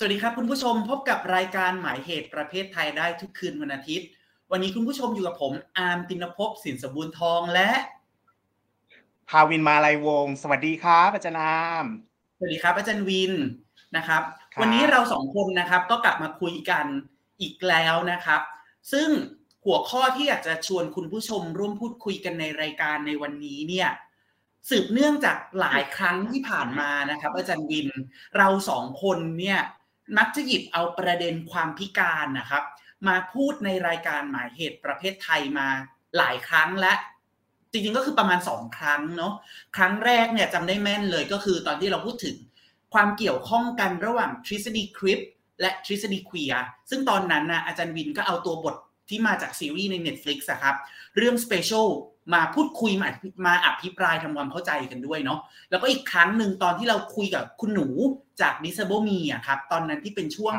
สวัสดีครับคุณผู้ชมพบกับรายการหมายเหตุประเภทไทยได้ทุกคืนวันอาทิตย์ วันนี้คุณผู้ชมอยู่กับผมอาร์มตินภพสินสมบูรณ์ทองและภาวินมาลัยวงศ์สวัสดีครับอาจารย์อามสวัสดีครับอาจารย์วินนะครับ ครับ วันนี้เราสองคนนะครับก็กลับมาคุยกันอีกแล้วนะครับ ซึ่งหัวข้อที่อยากจะชวนคุณผู้ชมร่วมพูดคุยกันในรายการในวันนี้เนี่ยสืบเนื่องจากหลายครั้งที่ผ่านมานะครับ อาจารย์วิน เราสองคนเนี่ย มักจะหยิบเอาประเด็นความพิการนะครับ มาพูดในรายการหมายเหตุประเภทไทยมาหลายครั้งและจริงๆก็คือประมาณสองครั้งเนาะครั้งแรกเนี่ยจำได้แม่นเลยก็คือตอนที่เราพูดถึงความเกี่ยวข้องกันระหว่างทฤษฎีคริปและทฤษฎีเคลียซึ่งตอนนั้นนะอาจารย์วินก็เอาตัวบทที่มาจากซีรีส์ใน Netflix อะครับ เรื่อง Special มาพูดคุยมามาอภิปรายทำความเข้าใจกันด้วยเนาะแล้วก็อีกครั้งหนึ่งตอนที่เราคุยกับคุณหนูจาก Disable Me อะครับ ตอนนั้นที่เป็นช่วง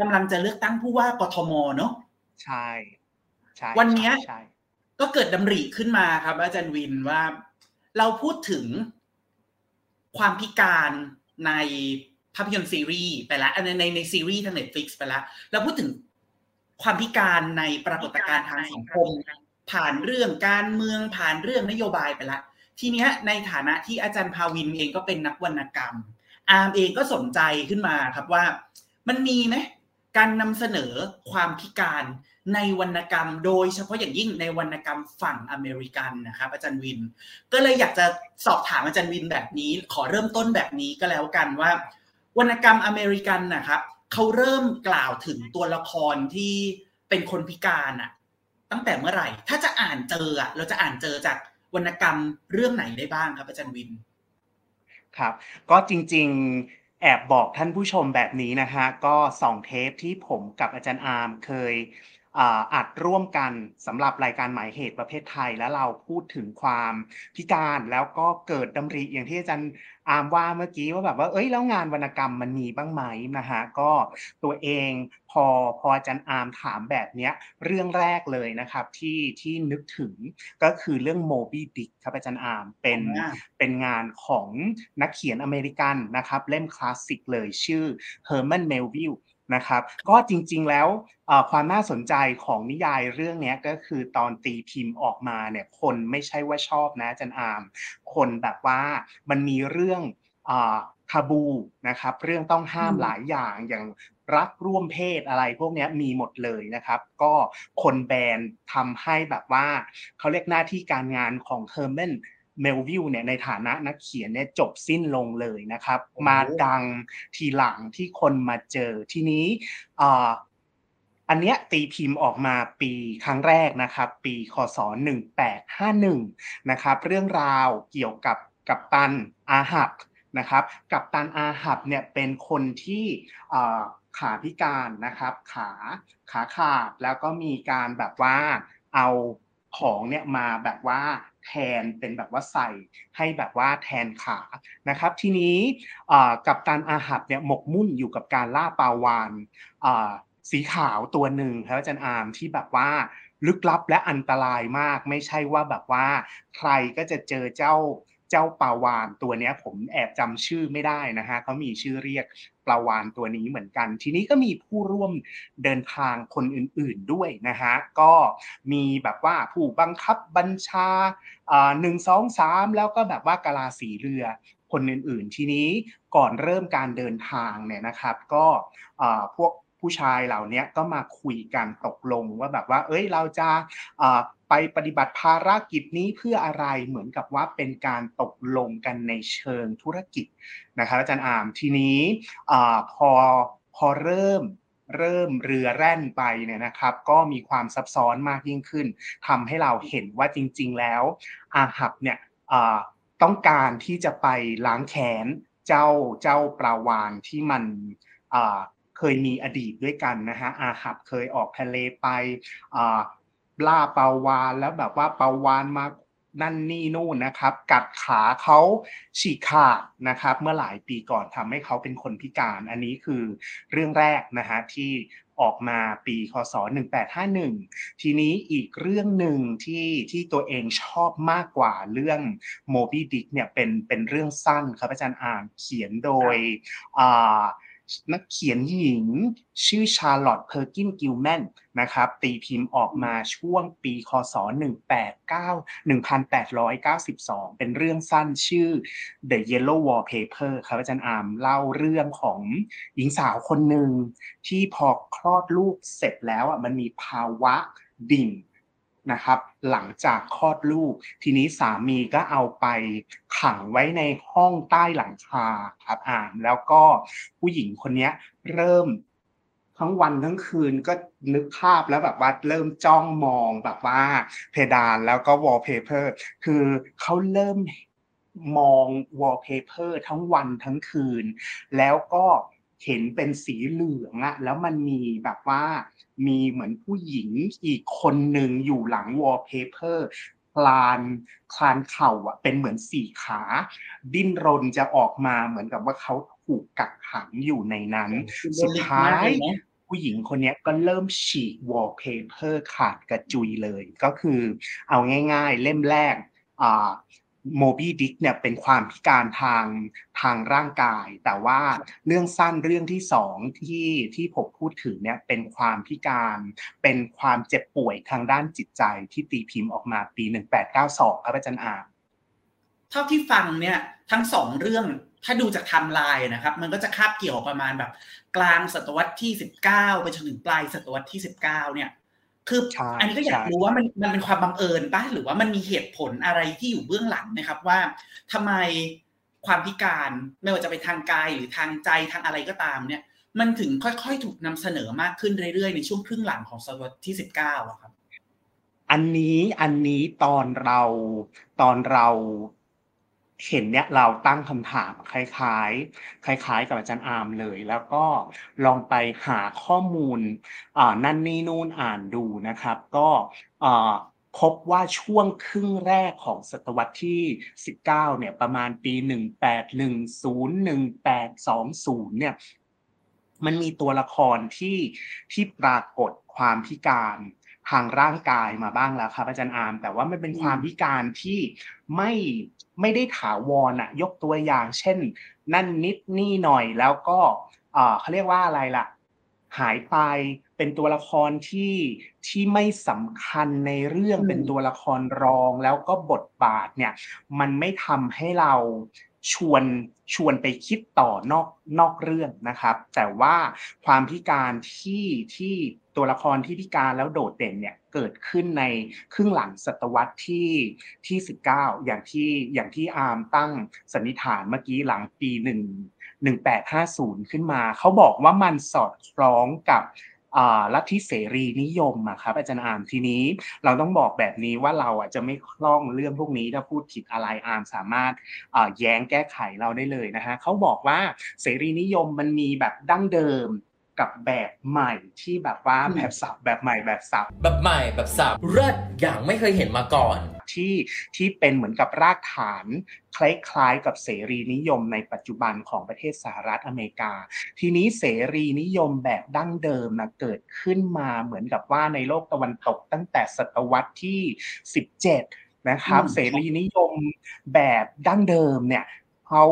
กำลังจะเลือกตั้งผู้ว่ากทมเนาะใช่ใช่วันเนี้ยใช่ใช่ก็เกิดดำริขึ้นมาครับ อาจารย์วินว่าเราพูดถึงความพิการในภาพยนตร์ซีรีส์ไปแล้วในในในซีรีส์ทาง Netflix ไปแล้วเราพูดถึงความพิการในปรากฏการณ์ทางสังคม ผ่านเรื่องการเมืองผ่านเรื่องนโยบายไปล้วทีเนี้ยในฐานะที่อาจารย์ภาวินเองก็เป็นนักวรรณกรรม อาร์มเองก็สนใจขึ้นมาครับว่า มันมีไหมการนำเสนอความพิการในวรรณกรรม โดยเฉพาะอย่างยิ่งในวรรณกรรมฝั่งอเมริกันนะครับอาจารย์วิน ก็เลยอยากจะสอบถามอาจารย์วินแบบนี้ ขอเริ่มต้นแบบนี้ก็แล้วกันว่า วรรณกรรมอเมริกันนะครับเขาเริ่มกล่าวถึงตัวละครที่เป็นคนพิการอะ ตั้งแต่เมื่อไหร่ ถ้าจะอ่านเจออะเราจะอ่านเจอจากวรรณกรรมเรื่องไหนได้บ้างครับอาจารย์วิน ครับ ก็จริง ๆ แอบบอกท่านผู้ชมแบบนี้นะฮะ ก็สองเทปที่ผมกับอาจารย์อาร์มเคยอัดร่วมกันสำหรับรายการหมายเหตุประเภทไทย แล้วเราพูดถึงความพิการแล้วก็เกิดดำริอย่างที่อาจารย์ อาร์มว่าเมื่อกี้ว่าแบบว่าเอ้ยแล้วงานวรรณกรรมมันมีบ้างไหมนะฮะก็ตัวเองพอพออาจารย์อาร์มถามแบบเนี้ยเรื่องแรกเลยนะครับที่ที่นึกถึงก็คือเรื่องโมบี้ดิกครับอาจารย์อาร์มเป็นอ่าเป็นงานของนักเขียนอเมริกันนะครับเล่มคลาสสิกเลยชื่อ Herman Melville นะครับ ก็จริงๆแล้วเอ่อความน่าสนใจของนิยายเรื่องเนี้ยก็คือตอนตีพิมพ์ออกมาเนี่ยคนไม่ใช่ว่าชอบนะอาจารย์อาร์ม คนแบบว่ามันมีเรื่องทาบูนะครับ เรื่องต้องห้ามอืมหลายอย่างอย่างรักร่วมเพศอะไรพวกเนี้ยมีหมดเลยนะครับ ก็คนแบนทำให้แบบว่าเขาเรียกหน้าที่การงานของเฮอร์แมน เมลวิลเนี่ยในฐานะนักเขียนเนี่ยจบสิ้นลงเลยนะครับโอ้มาดังทีหลังที่คนมาเจอทีนี้อ่าอันเนี้ยตีพิมพ์ออกมาปีครั้งแรกนะครับ ปีคศ 1851 นะครับ เรื่องราวเกี่ยวกับกัปตันอาหับนะครับ กัปตันอาหับเนี่ยเป็นคนที่อ่าขาพิการนะครับ ขาขาขาดแล้วก็มีการแบบว่าเอา ของเนี่ยมาแบบว่าแทนเป็นแบบว่าใส่ให้แบบว่าแทนขานะครับ ทีนี้กับตันอาหับเนี่ยหมกมุ่นอยู่กับการล่าปาวานสีขาวตัวหนึ่งครับอาจารย์อาร์มที่แบบว่าลึกลับและอันตรายมาก ไม่ใช่ว่าแบบว่าใครก็จะเจอเจ้า จ้าปลาวานตัวนี้ผมแอบจำชื่อไม่ได้นะฮะเขามีชื่อเรียกปลาวานตัวนี้เหมือนกัน ทีนี้ก็มีผู้ร่วมเดินทางคนอื่นๆด้วยนะฮะก็มีแบบว่าผู้บังคับบัญชาหนึ่งสองสามแล้วก็แบบว่ากะลาสีเรือคนอื่นๆ ทีนี้ก่อนเริ่มการเดินทางเนี่ยนะครับ ก็พวกผู้ชายเหล่านี้ก็มาคุยกันตกลงว่าแบบว่า เอ้ยเราจะ ไปปฏิบัติภารกิจนี้เพื่ออะไรเหมือนกับว่าเป็นการตกลงกันในเชิงธุรกิจนะครับอาจารย์อามทีนี้พอพอเริ่มเริ่มเรือแร่นไปเนี่ยนะครับ ก็มีความซับซ้อนมากยิ่งขึ้นทำให้เราเห็นว่าจริง ๆ แล้ว อาหับเนี่ยต้องการที่จะไปล้างแค้นเจ้าเจ้าปลาวานที่มันเคยมีอดีตด้วยกันนะฮะอาหับเคยออกทะเลไป ล่าปลาวานแล้วแบบว่าปลาวานมานั่นนี่นู่นนะครับ กัดขาเขาฉีกขาดนะครับ เมื่อหลายปีก่อนทำให้เขาเป็นคนพิการ อันนี้คือเรื่องแรกนะฮะที่ออกมาปีคศ 1851 ทีนี้อีกเรื่องหนึ่งที่ที่ตัวเองชอบมากกว่าเรื่องโมบี้ดิกเนี่ยเป็นเป็นเรื่องสั้นครับอาจารย์อาร์มเขียนโดยอ่า นักเขียนหญิง ชื่อชาร์ลอตเพอร์กินกิลแมนนะครับตีพิมพ์ออกมาช่วงปีคศ 189 1892 เป็นเรื่องสั้นชื่อ The Yellow Wallpaper ครับอาจารย์อาร์มเล่าเรื่องของหญิงสาวคนหนึ่งที่พอคลอดลูกเสร็จแล้วอะมันมีภาวะดิ่ง นะครับ หลังจากคลอดลูก ทีนี้สามีก็เอาไปขังไว้ในห้องใต้หลังคาครับอ่านแล้วก็ผู้หญิงคนนี้เริ่มทั้งวันทั้งคืนก็นึกภาพแล้วแบบว่าเริ่มจ้องมองแบบว่าเพดานแล้วก็วอลเปเปอร์คือเขาเริ่มมองวอลเปเปอร์ทั้งวันทั้งคืน แล้วก็เห็นเป็นสีเหลืองอะแล้วมันมีแบบว่า มีเหมือนผู้หญิงอีกคนหนึ่งอยู่หลังวอลเปเปอร์คลานคลานเข่าอะเป็นเหมือนสี่ขา ดิ้นรนจะออกมาเหมือนกับว่าเขาถูกกักขังอยู่ในนั้น สุดท้ายผู้หญิงคนนี้ก็เริ่มฉีกวอลเปเปอร์ขาดกระจุยเลย ก็คือเอาง่าย ๆ เล่มแรกอ่า โมบี้ดิกเนี่ยเป็นความพิการทางทางร่างกาย แต่ว่าเรื่องสั้นเรื่องที่สองที่ที่ผมพูดถึงเนี่ยเป็นความพิการ เป็นความเจ็บป่วยทางด้านจิตใจที่ตีพิมพ์ออกมาปี 1892 ครับอาจารย์อาร์มเท่าที่ฟังเนี่ยทั้งสองเรื่องถ้าดูจากไทม์ไลน์นะครับ มันก็จะคาบเกี่ยวประมาณแบบ กลางศตวรรษที่ 19 ไปจนถึงปลายศตวรรษที่ 19 เนี่ย คืออันนี้ก็อยากรู้ว่ามันมันเป็นความบังเอิญป่ะหรือว่ามันมีเหตุผลอะไรที่อยู่เบื้องหลังนะครับ ว่าทำไมความพิการไม่ว่าจะเป็นทางกายหรือทางใจทางอะไรก็ตามเนี่ย มันถึงค่อยๆถูกนำเสนอมากขึ้นเรื่อยๆในช่วงครึ่งหลังของศตวรรษที่สิบเก้าครับ อันนี้อันนี้ตอนเราตอนเรา เห็นเนี่ยเราตั้งคำถามคล้ายๆ คล้ายๆ กับอาจารย์อาร์มเลย แล้วก็ลองไปหาข้อมูลนั่นนี่นู่นอ่านดูนะครับ ก็พบว่าช่วงครึ่งแรกของศตวรรษที่ 19 เนี่ยประมาณปี 1810 1820 เนี่ยมันมีตัวละครที่ที่ปรากฏความพิการ ทางร่างกายมาบ้างแล้วครับอาจารย์อาร์มแต่ว่ามันเป็นความพิการที่ไม่ไม่ได้ถาวรอะยกตัวอย่าง เช่น นั่นนิดนี่หน่อยแล้วก็เขาเรียกว่าอะไรล่ะ หายไปเป็นตัวละครที่ที่ไม่สำคัญในเรื่องเป็นตัวละครรอง แล้วก็บทบาทเนี่ย มันไม่ทำให้เรา ชวนชวนไปคิดต่อนอกนอกเรื่องนะครับ แต่ว่าความพิการที่ที่ตัวละครที่พิการแล้วโดดเด่นเนี่ยเกิดขึ้นในครึ่งหลังศตวรรษที่ที่ 19 อย่างที่อย่างที่อาร์มตั้งสันนิษฐานเมื่อกี้หลังปี 1 1850 ขึ้นมา เขาบอกว่ามันสอดคล้องกับ ลัทธิเสรีนิยมอะครับอาจารย์อามทีนี้เราต้องบอกแบบนี้ว่าเราอะจะไม่คล่องเรื่องพวกนี้ถ้าพูดผิดอะไรอามสามารถแย้งแก้ไขเราได้เลยนะฮะเขาบอกว่าเสรีนิยมมันมีแบบดั้งเดิม กับแบบใหม่ที่แบบว่าแบบสับแบบใหม่แบบสับแบบใหม่แบบสับเลิศอย่างไม่เคยเห็นมาก่อน ที่ที่เป็นเหมือนกับรากฐานคล้ายๆกับเสรีนิยมในปัจจุบันของประเทศสหรัฐอเมริกา ทีนี้เสรีนิยมแบบดั้งเดิมนะเกิดขึ้นมาเหมือนกับว่าในโลกตะวันตกตั้งแต่ศตวรรษที่ 17 นะครับ เสรีนิยมแบบดั้งเดิมเนี่ยเขา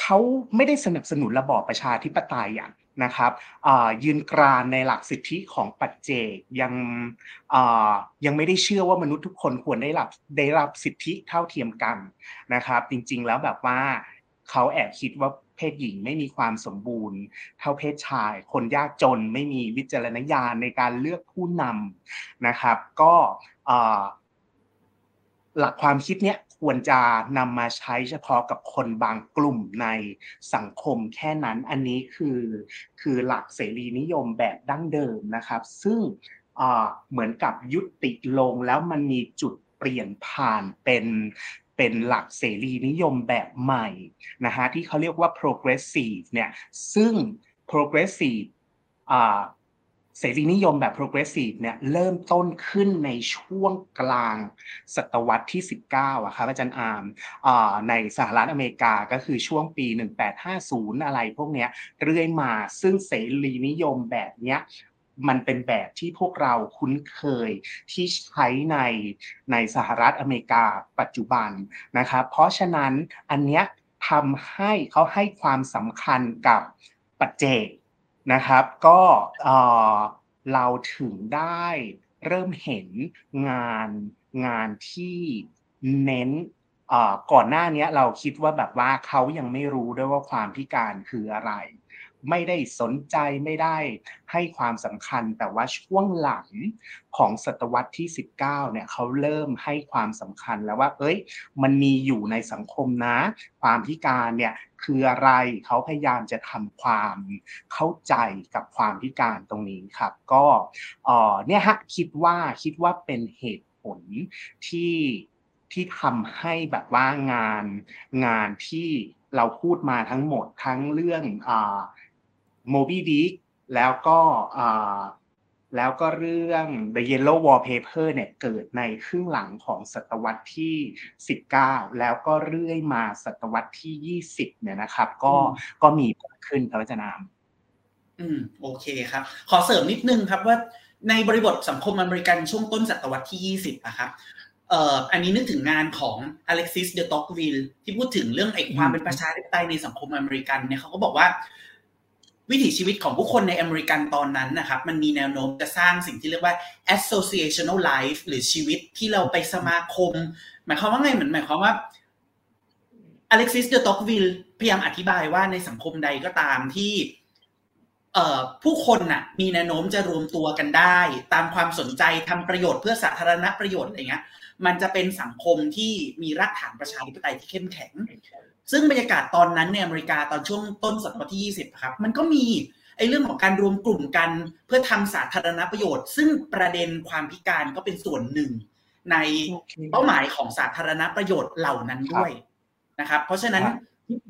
เขาไม่ได้สนับสนุนระบอบประชาธิปไตยอย่างนะครับยืนกรานในหลักสิทธิของปัจเจกยังยังไม่ได้เชื่อว่ามนุษย์ทุกคนควรได้รับได้รับสิทธิเท่าเทียมกันนะครับ จริงๆแล้วแบบว่าเขาแอบคิดว่าเพศหญิงไม่มีความสมบูรณ์ เท่าเพศชาย คนยากจนไม่มีวิจารณญาณในการเลือกผู้นำนะครับ ก็หลักความคิดเนี้ย ควรจะนำมาใช้เฉพาะกับคนบางกลุ่มในสังคมแค่นั้นอันนี้คือคือหลักเสรีนิยมแบบดั้งเดิมนะครับ ซึ่งเหมือนกับยุติลงแล้วมันมีจุดเปลี่ยนผ่านเป็นเป็นหลักเสรีนิยมแบบใหม่นะฮะที่เขาเรียกว่า progressive เนี่ยซึ่ง progressive เสรีนิยมแบบ progressive เนี่ยเริ่มต้นขึ้นในช่วงกลางศตวรรษที่ 19อะครับอาจารย์อาร์มในสหรัฐอเมริกาก็คือช่วงปี 1850 อะไรพวกเนี้ยเรื่อยมาซึ่งเสรีนิยมแบบเนี้ยมันเป็นแบบที่พวกเราคุ้นเคยที่ใช้ในในสหรัฐอเมริกาปัจจุบันนะครับเพราะฉะนั้นอันเนี้ยทำให้เขาให้ความสำคัญกับปัจเจก นะครับ ก็เราถึงได้เริ่มเห็นงานงานที่เน้นก่อนหน้านี้เราคิดว่าแบบว่าเขายังไม่รู้ด้วยว่าความพิการคืออะไร ไม่ได้สนใจไม่ได้ให้ความสำคัญ แต่ว่าช่วงหลังของศตวรรษที่ 19 เนี่ยเขาเริ่มให้ความสำคัญแล้วว่า เอ้ย มันมีอยู่ในสังคมนะ ความพิการเนี่ยคืออะไรเขาพยายามจะทำความเข้าใจกับความพิการตรงนี้ครับ ก็เออเนี่ยฮะคิดว่าคิดว่าเป็นเหตุผลที่ที่ทำให้แบบว่างานงานที่เราพูดมาทั้งหมดทั้งเรื่อง อ Moby Dick แล้วก็แล้วก็เรื่อง The Yellow Wallpaper เนี่ยเกิดในครึ่งหลังของศตวรรษที่ 19 แล้วก็เรื่อยมาศตวรรษที่ 20 เนี่ยนะครับ ก็ก็มีขึ้นครับอาจารย์นามอืมโอเคครับ ขอเสริมนิดนึงครับว่าในบริบทสังคมอเมริกันช่วงต้นศตวรรษที่ 20นะครับเอ่ออันนี้นึกถึงงานของอเล็กซิสเดอตอกวิลที่พูดถึงเรื่องไอ้ความเป็นประชาธิปไตยในสังคมอเมริกันเนี่ยเขาก็บอกว่า วิถีชีวิตของผู้คนในอเมริกันตอนนั้นนะครับ มันมีแนวโน้มจะสร้างสิ่งที่เรียกว่า associational life หรือชีวิตที่เราไปสมาคม หมายความว่าไงเหมือนหมายความว่าอเล็กซิสเดอต็อกวิลพยายามอธิบายว่าในสังคมใดก็ตามที่ผู้คนน่ะมีแนวโน้มจะรวมตัวกันได้ ตามความสนใจทำประโยชน์เพื่อสาธารณประโยชน์อะไรเงี้ยมันจะเป็นสังคมที่มีรากฐานประชาธิปไตยที่เข้มแข็ง ซึ่งบรรยากาศตอนนั้นในอเมริกาตอนช่วงต้นศตวรรษที่ 20 ครับ มันก็มีไอ้เรื่องของการรวมกลุ่มกันเพื่อทำสาธารณประโยชน์ ซึ่งประเด็นความพิการก็เป็นส่วนหนึ่ง ในเป้าหมายของสาธารณประโยชน์เหล่านั้นด้วยนะครับ เพราะฉะนั้น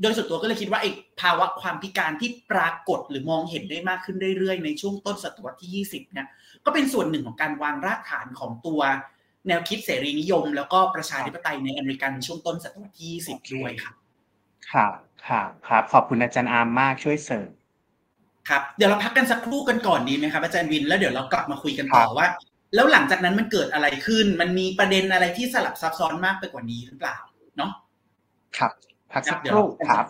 โดยส่วนตัวก็เลยคิดว่าไอ้ภาวะความพิการที่ปรากฏหรือมองเห็นได้มากขึ้นเรื่อยๆ ในช่วงต้นศตวรรษที่ 20 เนี่ย ก็เป็นส่วนหนึ่งของการวางรากฐานของตัวแนวคิดเสรีนิยม แล้วก็ประชาธิปไตยในอเมริกันช่วงต้นศตวรรษที่ 20 ด้วยครับ ครับครับครับ ขอบคุณอาจารย์อาร์มมากช่วยเสริมครับเดี๋ยวเราพักกันสักครู่กันก่อนดีไหมครับอาจารย์วินแล้วเดี๋ยวเรากลับมาคุยกันต่อว่า แล้วหลังจากนั้นมันเกิดอะไรขึ้น มันมีประเด็นอะไรที่สลับซับซ้อนมากไปกว่านี้หรือเปล่าเนาะครับพักสักครู่ครับ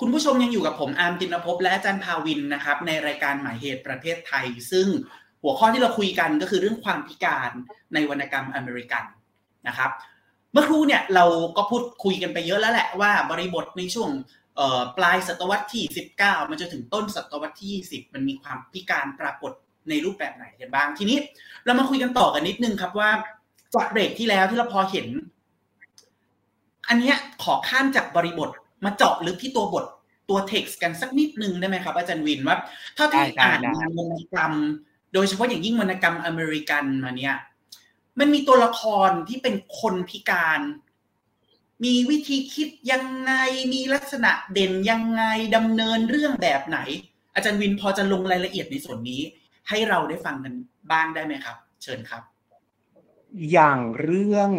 คุณผู้ชมยังอยู่กับผมอาร์มตินภพและอาจารย์ภาวินนะครับ ในรายการหมายเหตุประเทศไทย ซึ่งหัวข้อที่เราคุยกันก็คือเรื่องความพิการในวรรณกรรมอเมริกันนะครับ เมื่อครู่เนี่ยเราก็พูดคุยกันไปเยอะแล้วแหละว่าบริบทในช่วงปลายศตวรรษที่ 19 มันจะถึงต้นศตวรรษที่ 20 มันมีความพิการปรากฏในรูปแบบไหนกันบ้าง ทีนี้เรามาคุยกันต่อกันนิดนึงครับว่าจากเบรกที่แล้วที่เราพอเห็น อันนี้ขอข้ามจากบริบท มาเจาะลึกที่ตัวบทตัวเท็กซ์กันสักนิดนึงได้ไหมครับอาจารย์วินว่าถ้าที่อ่านงานวรรณกรรม โดยเฉพาะอย่างยิ่งวรรณกรรมอเมริกันมาเนี่ย มันมีตัวละครที่เป็นคนพิการ มีวิธีคิดยังไงมีลักษณะเด่นยังไงดำเนินเรื่องแบบไหน อาจารย์วินพอจะลงรายละเอียดในส่วนนี้ ให้เราได้ฟังกันบ้างได้ไหมครับ เชิญครับ อย่างเรื่อง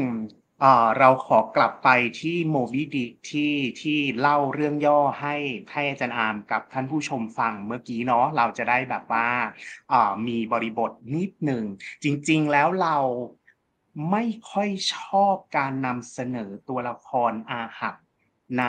เราขอกลับไปที่โมบิดิที่ที่เล่าเรื่องย่อให้ให้อาจารย์อามกับท่านผู้ชมฟังเมื่อกี้เนาะเราจะได้แบบว่ามีบริบทนิดหนึ่ง จริง ๆ แล้วเราไม่ค่อยชอบการนำเสนอตัวละครอาหับใน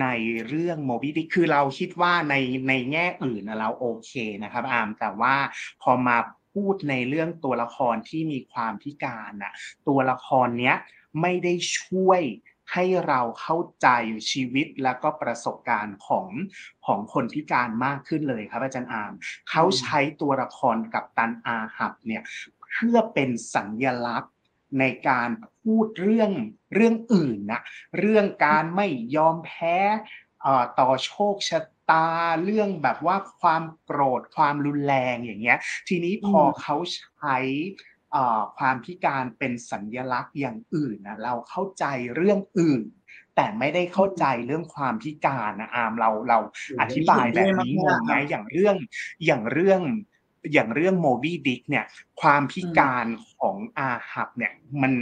ในเรื่องโมบิดิคือเราคิดว่าในในแง่อื่นเราโอเคนะครับอามแต่ว่าพอมา พูดในเรื่องตัวละครที่มีความพิการน่ะตัวละครเนี้ยไม่ได้ช่วยให้เราเข้าใจชีวิตและก็ประสบการณ์ของของคนพิการมากขึ้นเลยครับอาจารย์อามเขาใช้ตัวละครกับตันอาหับเนี่ยเพื่อเป็นสัญญลักษณ์ในการพูดเรื่องเรื่องอื่นนะเรื่องการไม่ยอมแพ้ต่อโชคชะ ตาเรื่องแบบว่าความโกรธความรุนแรงอย่างเงี้ย ทีนี้พอเขาใช้ความพิการเป็นสัญญลักษณ์อย่างอื่นนะเราเข้าใจเรื่องอื่น แต่ไม่ได้เข้าใจเรื่องความพิการนะอามเราเราอธิบายแบบนี้งงไหมอย่างเรื่องอย่างเรื่อง อย่างเรื่องโมบี้ดิกเนี่ยความพิการของอาหับเนี่ยมัน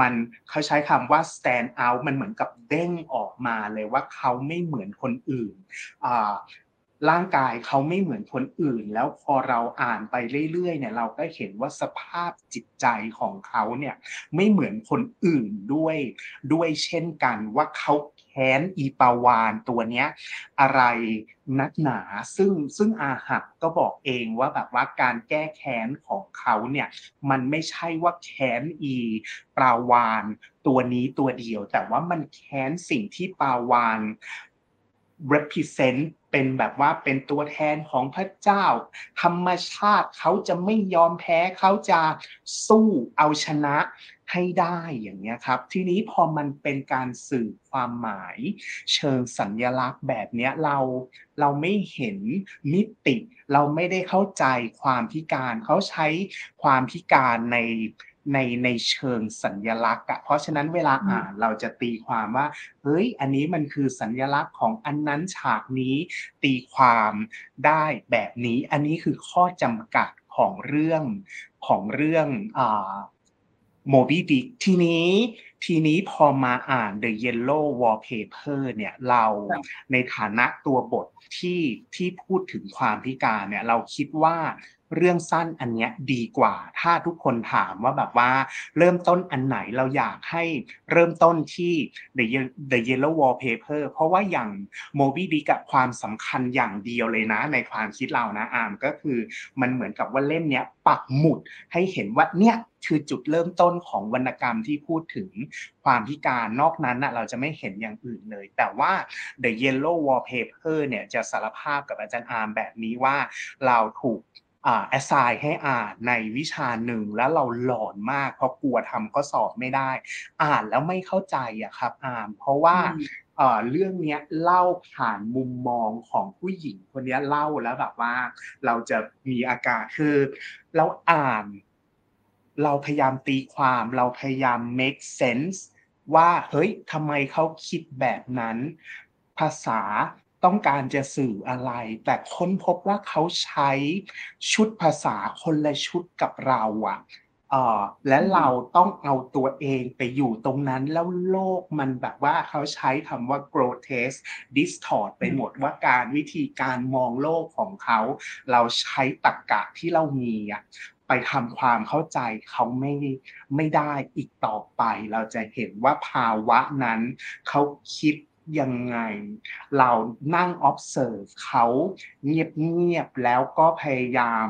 มันเขาใช้คำว่า stand out มันเหมือนกับเด้งออกมาเลยว่าเขาไม่เหมือนคนอื่นอ่าร่างกายเขาไม่เหมือนคนอื่น แล้วพอเราอ่านไปเรื่อยๆเนี่ยเราก็เห็นว่าสภาพจิตใจของเขาเนี่ยไม่เหมือนคนอื่นด้วยด้วยเช่นกันว่าเขาแค้นอีปาวานตัวเนี้ยอะไรนักหนาซึ่งซึ่งอาหักก็บอกเองว่าแบบว่าการแก้แค้นของเขาเนี่ยมันไม่ใช่ว่าแค้นอีปาวานตัวนี้ตัวเดียว แต่ว่ามันแค้นสิ่งที่ปาวาน represent เป็นแบบว่าเป็นตัวแทนของพระเจ้า ธรรมชาติเขาจะไม่ยอมแพ้เขาจะสู้เอาชนะ ให้ได้อย่างนี้ครับ ทีนี้พอมันเป็นการสื่อความหมาย เชิงสัญญลักษณ์แบบนี้เราเราไม่เห็นมิติ เราไม่ได้เข้าใจความพิการเขาใช้ความพิการในในในเชิงสัญญลักษณ์อะเพราะฉะนั้นเวลาอ่านเราจะตีความว่าเฮ้ยอันนี้มันคือสัญญลักษณ์ของอันนั้นฉากนี้ ตีความได้แบบนี้ อันนี้คือข้อจำกัดของเรื่องของเรื่องอ่า โมบิดิกทีนี้ทีนี้พอมาอ่าน The Yellow Wallpaper เนี่ยเราในฐานะตัวบทที่ที่พูดถึงความพิการเนี่ยเราคิดว่า เรื่องสั้นอันเนี้ยดีกว่า ถ้าทุกคนถามว่าแบบว่าเริ่มต้นอันไหนเราอยากให้เริ่มต้นที่ The The Yellow Wallpaper เพราะว่าอย่าง Moby Dick กับความสำคัญอย่างเดียวเลยนะ ในความคิดเรานะอามก็คือมันเหมือนกับว่าเล่มเนี้ยปักหมุดให้เห็นว่าเนี่ยคือจุดเริ่มต้นของวรรณกรรมที่พูดถึงความพิการนอกนั้นนะเราจะไม่เห็นอย่างอื่นเลย แต่ว่า The Yellow Wallpaper เนี่ยจะสารภาพกับอาจารย์อาร์มแบบนี้ว่าเราถูก assign ให้อ่านในวิชาหนึ่งแล้วเราหลอนมาก เพราะกลัวทำข้อสอบไม่ได้ อ่านแล้วไม่เข้าใจอะครับอ่านเพราะว่าเรื่องนี้เล่าผ่านมุมมองของผู้หญิงคนนี้เล่าแล้วแบบว่า เราจะมีอาการคือเราอ่าน เราพยายามตีความเราพยายาม make sense ว่าเฮ้ยทำไมเขาคิดแบบนั้น ภาษา ต้องการจะสื่ออะไร แต่ค้นพบว่าเขาใช้ชุดภาษาคนละชุดกับเราอะและเราต้องเอาตัวเองไปอยู่ตรงนั้นแล้วโลกมันแบบว่าเขาใช้คำว่า grotesque distort ไปหมดว่าการวิธีการมองโลกของเขา เราใช้ตรรกกะที่เรามีอะไปทำความเข้าใจเขาไม่ไม่ได้อีกต่อไป เราจะเห็นว่าภาวะนั้นเขาคิด ยังไง เรานั่ง observe เขาเงียบๆแล้วก็พยายาม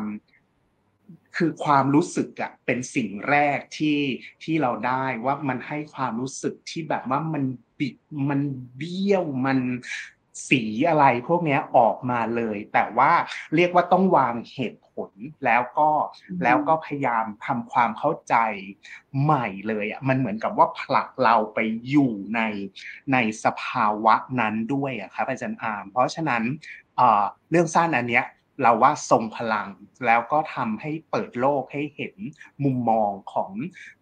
คือความรู้สึกอะเป็นสิ่งแรกที่ที่เราได้ว่ามันให้ความรู้สึกที่แบบว่ามันบิดมันเบี้ยวมัน สีอะไรพวกนี้ออกมาเลย แต่ว่าเรียกว่าต้องวางเหตุผลแล้วก็แล้วก็พยายามทำความเข้าใจใหม่เลยอะมันเหมือนกับว่าผลักเราไปอยู่ในในสภาวะนั้นด้วยอะครับอาจารย์อามเพราะฉะนั้นเรื่องสั้นอันเนี้ยเราว่าทรงพลังแล้วก็ทำให้เปิดโลกให้เห็นมุมมองของ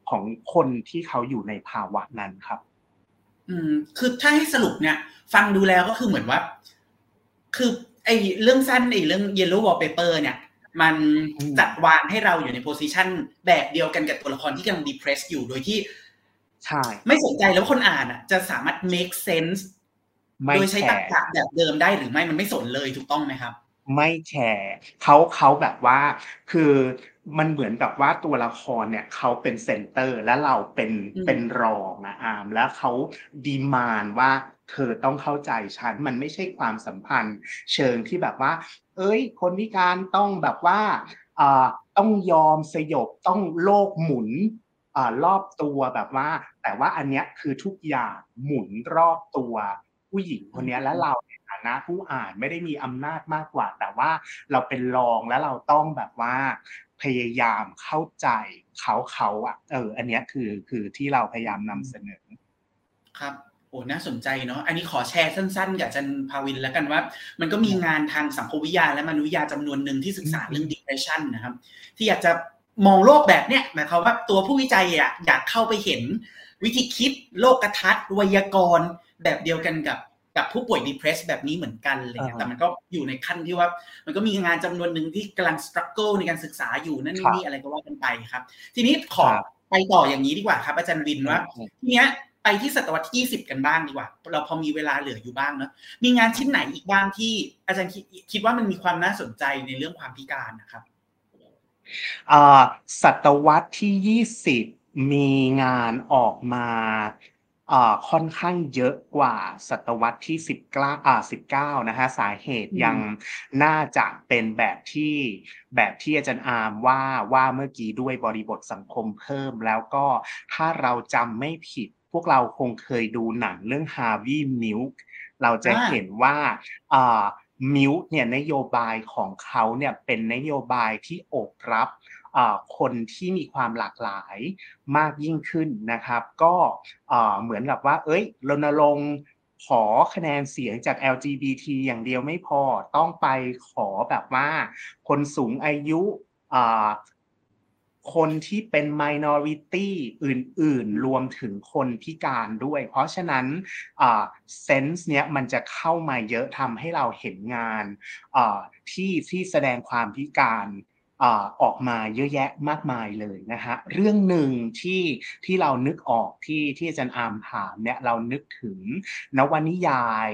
ของคนที่เขาอยู่ในภาวะนั้นครับ อืม คือถ้าให้สรุปเนี่ย ฟังดูแล้วก็คือเหมือนว่า คือไอ้เรื่องสั้นไอ้เรื่อง Yellow Wallpaper เนี่ย มันจัดวางให้เราอยู่ใน position แบบเดียวกันกับตัวละครที่กำลัง depress อยู่โดยที่ใช่ไม่สนใจแล้วคนอ่านอะ จะสามารถ make sense โดยใช้ตรรกะแบบเดิมได้หรือไม่มันไม่สนเลยถูกต้องไหมครับ ไม่แคร์เขาเขาแบบว่าคือมันเหมือนกับว่าตัวละครเนี่ยเขาเป็น center และเราเป็นเป็นรองนะอามแล้วเขาดีมานว่าเธอต้องเข้าใจฉันมันไม่ใช่ความสัมพันธ์ เชิงที่แบบว่า เอ้ย คนพิการต้องแบบว่าต้องยอมสยบต้องโลกหมุนรอบตัวแบบว่า แต่ว่าอันเนี้ยคือทุกอย่างหมุนรอบตัวผู้หญิงคนนี้และเราในฐานะผู้อ่านไม่ได้มีอำนาจมากกว่า แต่ว่าเราเป็นรองและเราต้องแบบว่าพยายามเข้าใจเขาเขาอะเออ อันนี้คือคือที่เราพยายามนำเสนอ ครับโอ้น่าสนใจเนาะอันนี้ขอแชร์สั้นๆกับจันพาวินแล้วกันว่า มันก็มีงานทางสังคมวิทยาและมนุษยวิทยาจำนวนหนึ่งที่ศึกษาเรื่อง depression นะครับ ที่อยากจะมองโลกแบบเนี้ยหมายความว่าตัวผู้วิจัยอะอยากเข้าไปเห็นวิธีคิดโลกทัศน์วยากรณ์แบบเดียวกันกับ กับผู้ป่วย depressed แบบนี้เหมือนกันเลยแต่มันก็อยู่ในขั้นที่ว่า มันก็มีงานจำนวนหนึ่งที่กำลัง struggle ในการศึกษาอยู่นั่นนี่อะไรก็ว่ากันไปครับ ทีนี้ขอไปต่ออย่างนี้ดีกว่าครับ อาจารย์วินว่าทีเนี้ยไปที่ศตวรรษที่20 กันบ้างดีกว่า เราพอมีเวลาเหลืออยู่บ้างเนอะมีงานชิ้นไหนอีกบ้างที่อาจารย์คิดว่ามันมีความน่าสนใจในเรื่องความพิการนะครับศตวรรษที่ 20 มีงานออกมา ค่อนข้างเยอะกว่าศตวรรษที่ 19อ่า19 นะฮะ สาเหตุยังน่าจะเป็นแบบที่แบบที่อาจารย์อาร์มว่าว่าเมื่อกี้ด้วยบริบทสังคมเพิ่ม แล้วก็ถ้าเราจำไม่ผิด พวกเราคงเคยดูหนังเรื่อง Harvey Milk เราจะเห็นว่ามิวเนี่ยนโยบายของเขาเนี่ยเป็นนโยบายที่โอบรับ คนที่มีความหลากหลายมากยิ่งขึ้นนะครับ ก็เหมือนกับว่า เอ้ยรณรงค์ขอคะแนนเสียงจาก LGBT อย่างเดียวไม่พอต้องไปขอแบบว่า คนสูงอายุคนที่เป็น minority อื่นๆ รวมถึงคนพิการด้วย เพราะฉะนั้นเซนส์เนี้ยมันจะเข้ามาเยอะทำให้เราเห็นงานที่ที่แสดงความพิการ ออกมาเยอะแยะมากมายเลยนะฮะเรื่องหนึ่งที่ที่เรานึกออกที่ที่อาจารย์อามถามเนี่ยเรานึกถึงนวนิยาย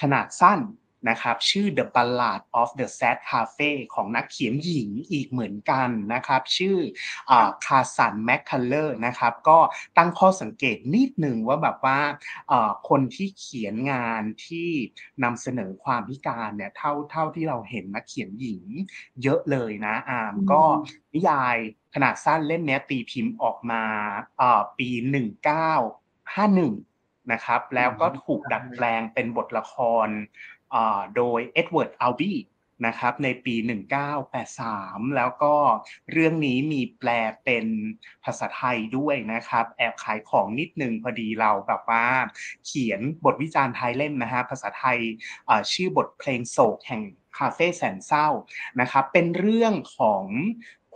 ขนาดสั้น นะครับชื่อ The Ballad of the Sad Cafe ของนักเขียนหญิงอีกเหมือนกันนะครับชื่อคาร์สันแมคคัลเลอร์สนะครับก็ตั้งข้อสังเกตนิดหนึ่งว่าแบบว่าคนที่เขียนงานที่นำเสนอความพิการเนี่ยเท่าเท่าที่เราเห็นนักเขียนหญิงเยอะเลยนะอามก็นิยายขนาดสั้นเล่มนี้ตีพิมพ์ออกมาปี 1951นะครับแล้วก็ถูกดัดแปลงเป็นบทละคร โดยเอ็ดเวิร์ดอัลบีนะครับในปี 1983 แล้วก็เรื่องนี้มีแปลเป็นภาษาไทยด้วยนะครับ แอบขายของนิดนึงพอดีเราแบบว่า เขียนบทวิจารณ์ไทยเล่มนะฮะภาษาไทยชื่อบทเพลงโศกแห่งคาเฟ่แสนเศร้านะครับ เป็นเรื่องของ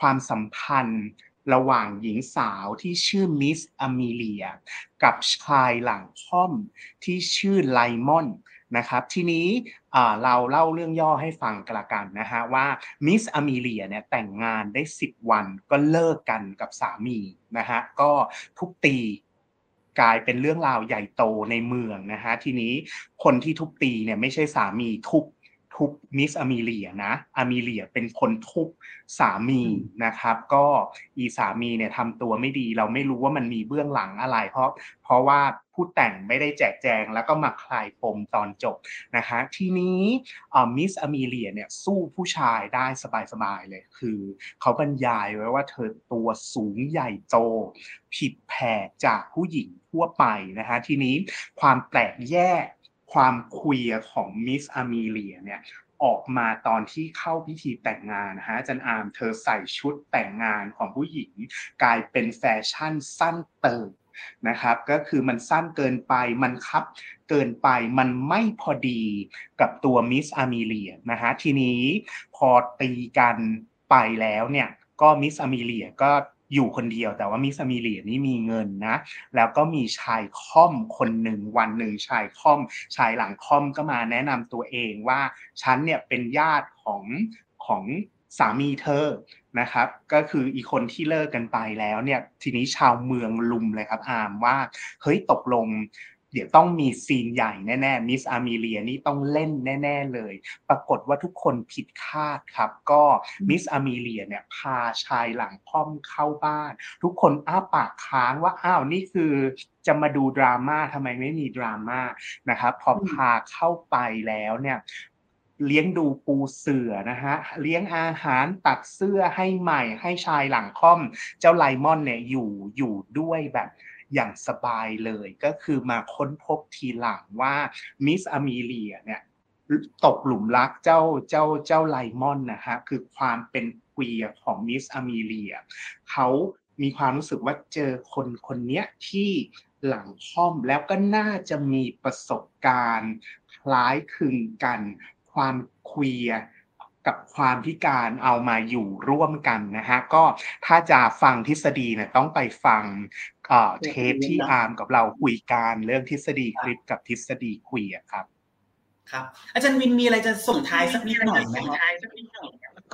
ความสัมพันธ์ระหว่างหญิงสาวที่ชื่อมิสอเมเลีย กับชายหลังค่อมที่ชื่อไลมอน นะครับทีนี้เราเล่าเรื่องย่อให้ฟังกันละกันนะฮะว่ามิสอเมเลียเนี่ยแต่งงานได้ 10 วันก็เลิกกันกับสามีนะฮะก็ทุบตีกลายเป็นเรื่องราวใหญ่โตในเมืองนะฮะทีนี้คนที่ทุบตีเนี่ยไม่ใช่สามีทุบ ทุบมิสอเมเลียนะอเมเลียเป็นคนทุบสามีนะครับ ก็อีสามีเนี่ยทำตัวไม่ดี เราไม่รู้ว่ามันมีเบื้องหลังอะไร เพราะเพราะว่าผู้แต่งไม่ได้แจกแจงแล้วก็มาคลายปมตอนจบนะคะทีนี้มิสอเมเลียเนี่ยสู้ผู้ชายได้สบายๆเลยคือเขาบรรยายไว้ว่าเธอตัวสูงใหญ่โต ผิดแผกจากผู้หญิงทั่วไปนะคะทีนี้ความแปลกแยก ความคุยของมิสอามีเลียเนี่ยออกมาตอนที่เข้าพิธีแต่งงานนะฮะจันอามเธอใส่ชุดแต่งงานของผู้หญิง กลายเป็นแฟชั่นสั้นเติมนะครับก็คือมันสั้นเกินไปมันคับเกินไปมันไม่พอดีกับตัวมิสอามีเลียนะฮะทีนี้พอตีกันไปแล้วเนี่ยก็ Miss อามีเลียก็ อยู่คนเดียวแต่ว่า Miss มิเลียนี่มีเงินนะ แล้วก็มีชายค่อมคนหนึ่งวันหนึ่งชายค่อม ชายหลังค่อมก็มาแนะนำตัวเองว่าฉันเนี่ยเป็นญาติของของสามีเธอนะครับ ก็คืออีกคนที่เลิกกันไปแล้วเนี่ยทีนี้ชาวเมืองลุมเลยครับอามว่าเฮ้ยตกลง เดี๋ยวต้องมี scene ใหญ่แน่ๆ Miss อามีเลียนี่ต้องเล่นแน่ ๆเลย ปรากฏว่าทุกคนผิดคาดครับ ก็มิสอามีเลียเนี่ยพาชายหลังค่อมเข้าบ้าน ทุกคนอ้าปากค้างว่าอ้าวนี่คือจะมาดูดราม่าทำไมไม่มีดราม่านะครับพอพาเข้าไปแล้วเนี่ยเลี้ยงดูปูเสือนะฮะเลี้ยงอาหารตัดเสื้อให้ใหม่ให้ชายหลังค่อม เจ้าไลมอนเนี่ยอยู่อยู่ด้วยแบบ อย่างสบายเลยก็คือมาค้นพบทีหลังว่ามิสอเมเลียเนี่ยตกหลุมรักเจ้าเจ้าเจ้าไลมอนนะฮะคือความเป็นควียของมิสอเมเลียเขามีความรู้สึกว่าเจอคนคนนี้ที่หลังค่อมแล้วก็น่าจะมีประสบการณ์ คล้ายคลึงกัน ความควีย กับความพิการเอามาอยู่ร่วมกันนะฮะก็ถ้าจะฟังทฤษฎีเนี่ยต้องไปฟังเทปที่อาร์มกับเราคุยกันเรื่องทฤษฎีคลิปกับทฤษฎีคุยครับครับ อาจารย์วินมีอะไรจะส่งท้ายสักนิดหน่อยไหม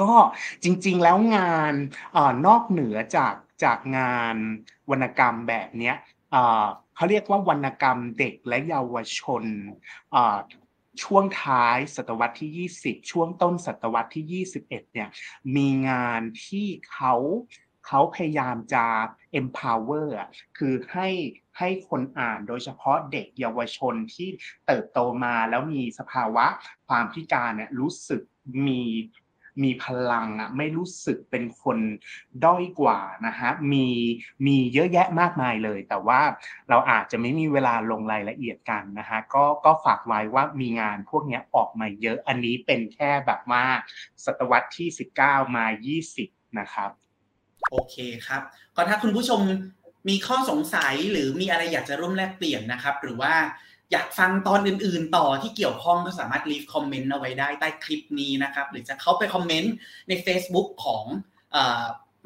ก็จริง ๆ แล้วงานอนอกเหนือจากจากงานวรรณกรรมแบบเนี้ยภเขาเรียกว่าวรรณกรรมเด็กและเยาวชน ช่วงท้ายศตวรรษที่ 20 ช่วงต้นศตวรรษที่ 21 เนี่ย มีงานที่เขาเขาพยายามจะ empower คือให้ให้คนอ่านโดยเฉพาะเด็กเยาวชนที่เติบโตมาแล้วมีสภาวะความพิการเนี่ยรู้สึกมี มีพลังอะไม่รู้สึกเป็นคนด้อยกว่านะฮะมีมีเยอะแยะมากมายเลย แต่ว่าเราอาจจะไม่มีเวลาลงรายละเอียดกันนะฮะก็ก็ฝากไว้ว่ามีงานพวกนี้ออกมาเยอะอันนี้เป็นแค่แบบว่าศตวรรษที่ 19 มา 20 นะครับโอเคครับก็ถ้าคุณผู้ชมมีข้อสงสัยหรือมีอะไรอยากจะร่วมแลกเปลี่ยนนะครับ หรือว่า อยากฟังตอนอื่นๆต่อที่เกี่ยวข้องก็สามารถ leave คอมเมนต์เอาไว้ได้ใต้คลิปนี้นะครับ หรือจะเข้าไปคอมเมนต์ใน Facebook ของ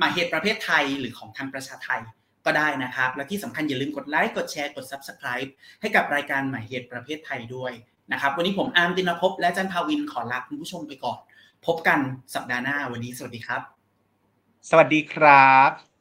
มาเหตุประเภทไทยหรือของทางประชาไทยก็ได้นะครับ และที่สำคัญอย่าลืมกดไลค์กดแชร์กด Subscribe ให้กับรายการหมายเหตุประเภทไทยด้วยนะครับ วันนี้ผมอาร์มตินภพและจันทาวินขอลาคุณผู้ชมไปก่อน พบกันสัปดาห์หน้าวันนี้สวัสดีครับ สวัสดีครับ